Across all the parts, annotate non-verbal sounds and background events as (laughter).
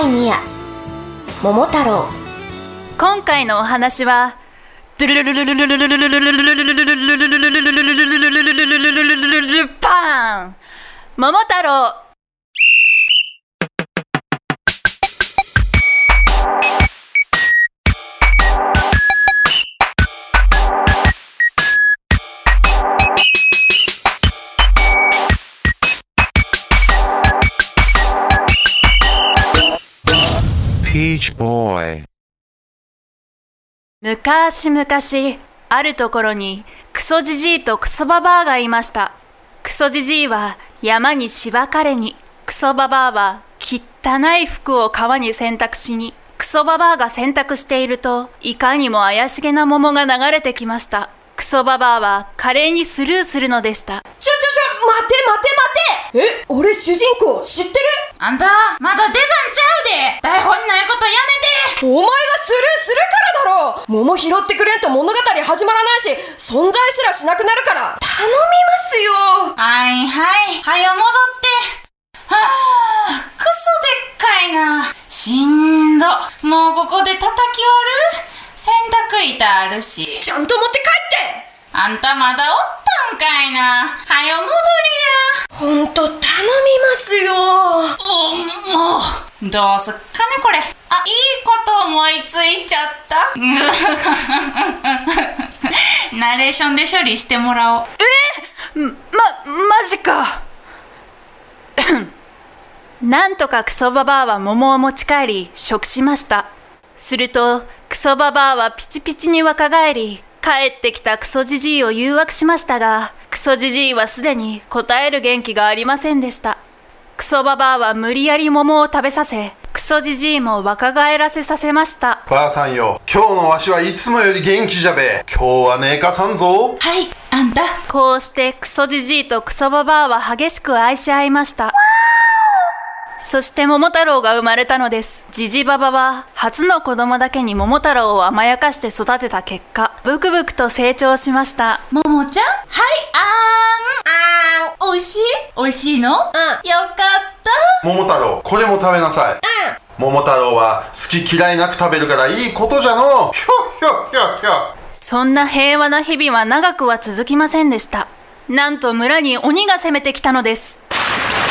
第2夜。桃太郎。今回のお話はパン。桃太郎。昔々あるところにクソジジイとクソババアがいました。クソジジイは山に芝刈れにクソババアは汚い服を川に洗濯しにクソババアが洗濯しているといかにも怪しげな桃が流れてきました。クソババアは華麗にスルーするのでした。ちょちょちょ待て待て待て！え？俺主人公知ってる？あんた、まだ出番ちゃうで！台本ないことやめて！お前がスルーする桃拾ってくれんと物語始まらないし存在すらしなくなるから頼みますよはいはい、はよ戻って。はあ、クソでっかいな。しんど。もうここで叩き割る？洗濯板あるし。ちゃんと持って帰ってあんたまだおったんかいな。はよ戻ほんと頼みますよ。どうすっかねこれ。あ、いいこと思いついちゃった。(laughs) ナレーションで処理してもらおう。えま、マジか (coughs) なんとかクソババアは桃を持ち帰り食しましたするとクソババアはピチピチに若返り帰ってきたクソジジイを誘惑しましたがクソジジイはすでに答える元気がありませんでしたクソババアは無理やり桃を食べさせクソジジイも若返らせさせましたばあさんよ今日のわしはいつもより元気じゃべ今日はねえかさんぞはい、あんた。こうしてクソジジイとクソババアは激しく愛し合いました。そして桃太郎が生まれたのです。ジジババは初の子供だけに桃太郎を甘やかして育てた結果、ブクブクと成長しました。ももちゃん？はい、あーん。あーん。おいしい？おいしいの？うん。よかった。桃太郎これも食べなさい桃太郎は好き嫌いなく食べるからいいことじゃのひょひょひょひょそんな平和な日々は長くは続きませんでした。なんと村に鬼が攻めてきたのです。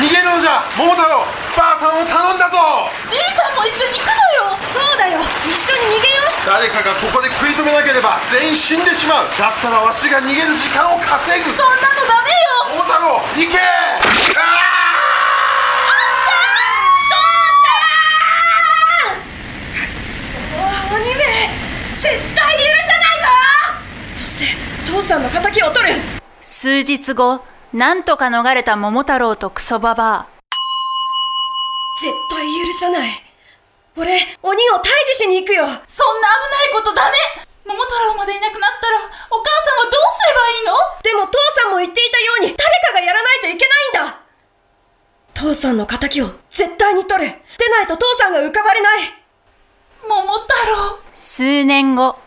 逃げるのじゃ桃太郎ばあさんを頼んだぞ。じいさんも一緒に行くのよ。そうだよ。一緒に逃げよう。誰かがここで食い止めなければ全員死んでしまう。だったらわしが逃げる時間を稼ぐ。そんなのダメよ。桃太郎行け!あお鬼め絶対許さないぞ!そして父さんの敵を取る!数日後なんとか逃れた桃太郎とクソババア。絶対許さない。俺鬼を退治しに行くよ。そんな危ないことダメ。桃太郎までいなくなったらお母さんはどうすればいいの？でも父さんも言っていたように誰かがやらないといけないんだ。父さんの敵を絶対に取れ。でないと父さんが浮かばれない。桃太郎。数年後。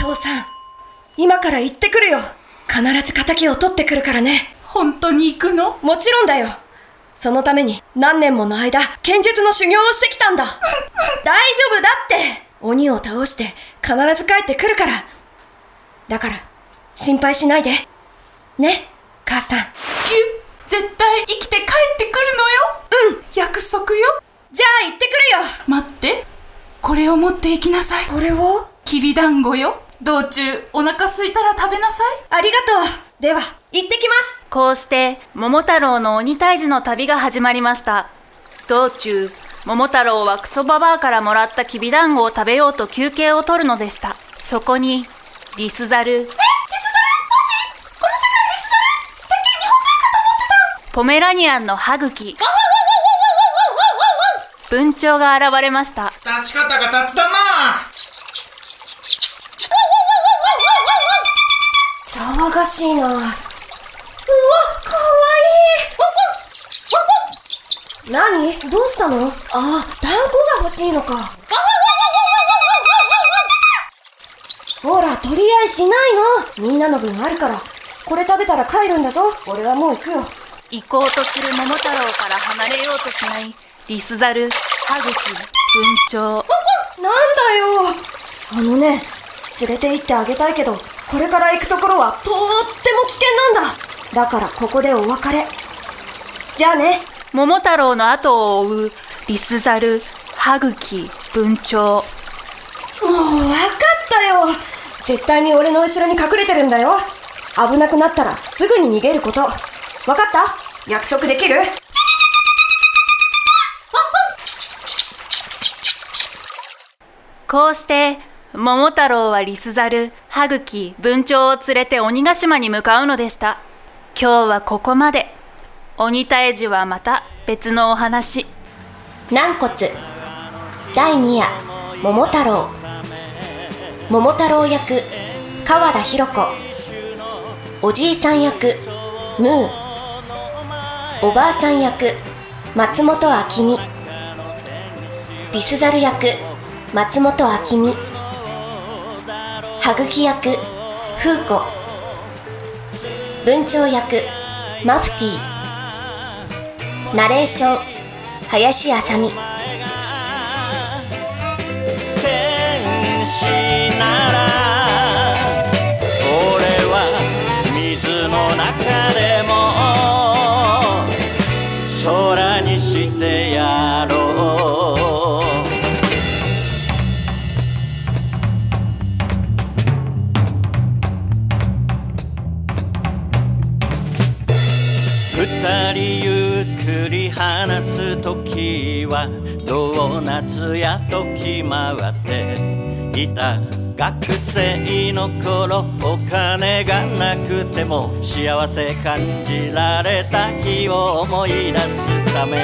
父さん今から行ってくるよ必ず敵を取ってくるからね。本当に行くの？もちろんだよ。そのために何年もの間剣術の修行をしてきたんだ。(laughs) 大丈夫だって。鬼を倒して必ず帰ってくるから。だから心配しないで。ね母さん。絶対生きて帰ってくるのよ？うん。約束よ？じゃあ行ってくるよ。待って。これを持って行きなさい。これを？きびだんごよ道中お腹すいたら食べなさい。ありがとう。では行ってきます。こうして桃太郎の鬼退治の旅が始まりました。道中桃太郎はクソババアからもらったきびだんごを食べようと休憩を取るのでした。そこにリスザル。えリスザル？欲しいこの世界リスザル？てっきり日本人かと思ってた。ポメラニアンの歯茎。文鳥が現れました立ち方が雑だな騒がしいな。うわかわいい。何？どうしたの？ああ団子が欲しいのか。ほら取り合いしないの。みんなの分あるから。これ食べたら帰るんだぞ。俺はもう行くよ。行こうとする桃太郎から離れようとしない。リスザル歯茎文鳥。なんだよ。あのね連れて行ってあげたいけどこれから行くところはとっても危険なんだ。だからここでお別れ。じゃあね。桃太郎の後を追うリスザル歯茎文鳥。もう分かったよ。絶対に俺の後ろに隠れてるんだよ。危なくなったらすぐに逃げること。分かった？約束できる？こうして桃太郎はリスザル歯茎文鳥を連れて鬼ヶ島に向かうのでした。今日はここまで。鬼退治はまた別のお話。軟骨。第2夜。桃太郎。桃太郎役。川田博子。おじいさん役。ムー。おばあさん役。松本明美。リスザル役。松本明美。はぐき役フーコ文鳥役マフティー。ナレーション林あさみ天使ならはドーナツや時回っていた学生の頃お金がなくても幸せ感じられた日を思い出すため。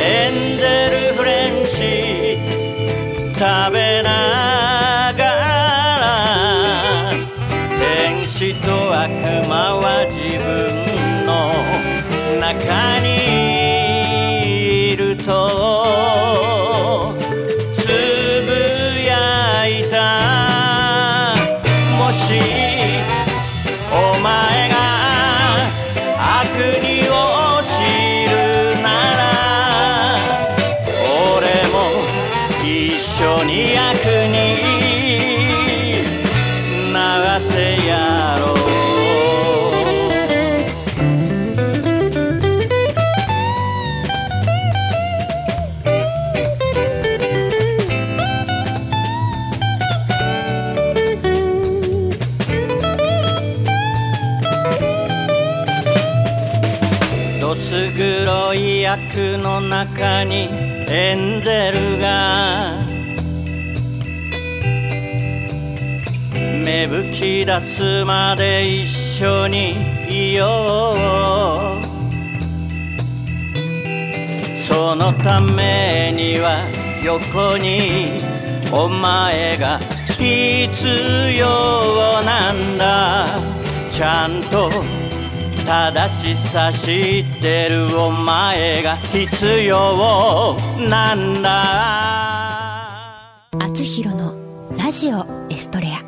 エンゼルフレンチ食べながら天使と悪魔は自分の中に。役に回ってやろうどつ黒い役の中にエンゼルが芽吹き出すまで一緒にいよう。そのためには横にお前が必要なんだ。ちゃんと正しさ知ってるお前が必要なんだ。あつひろのラジオエストレア。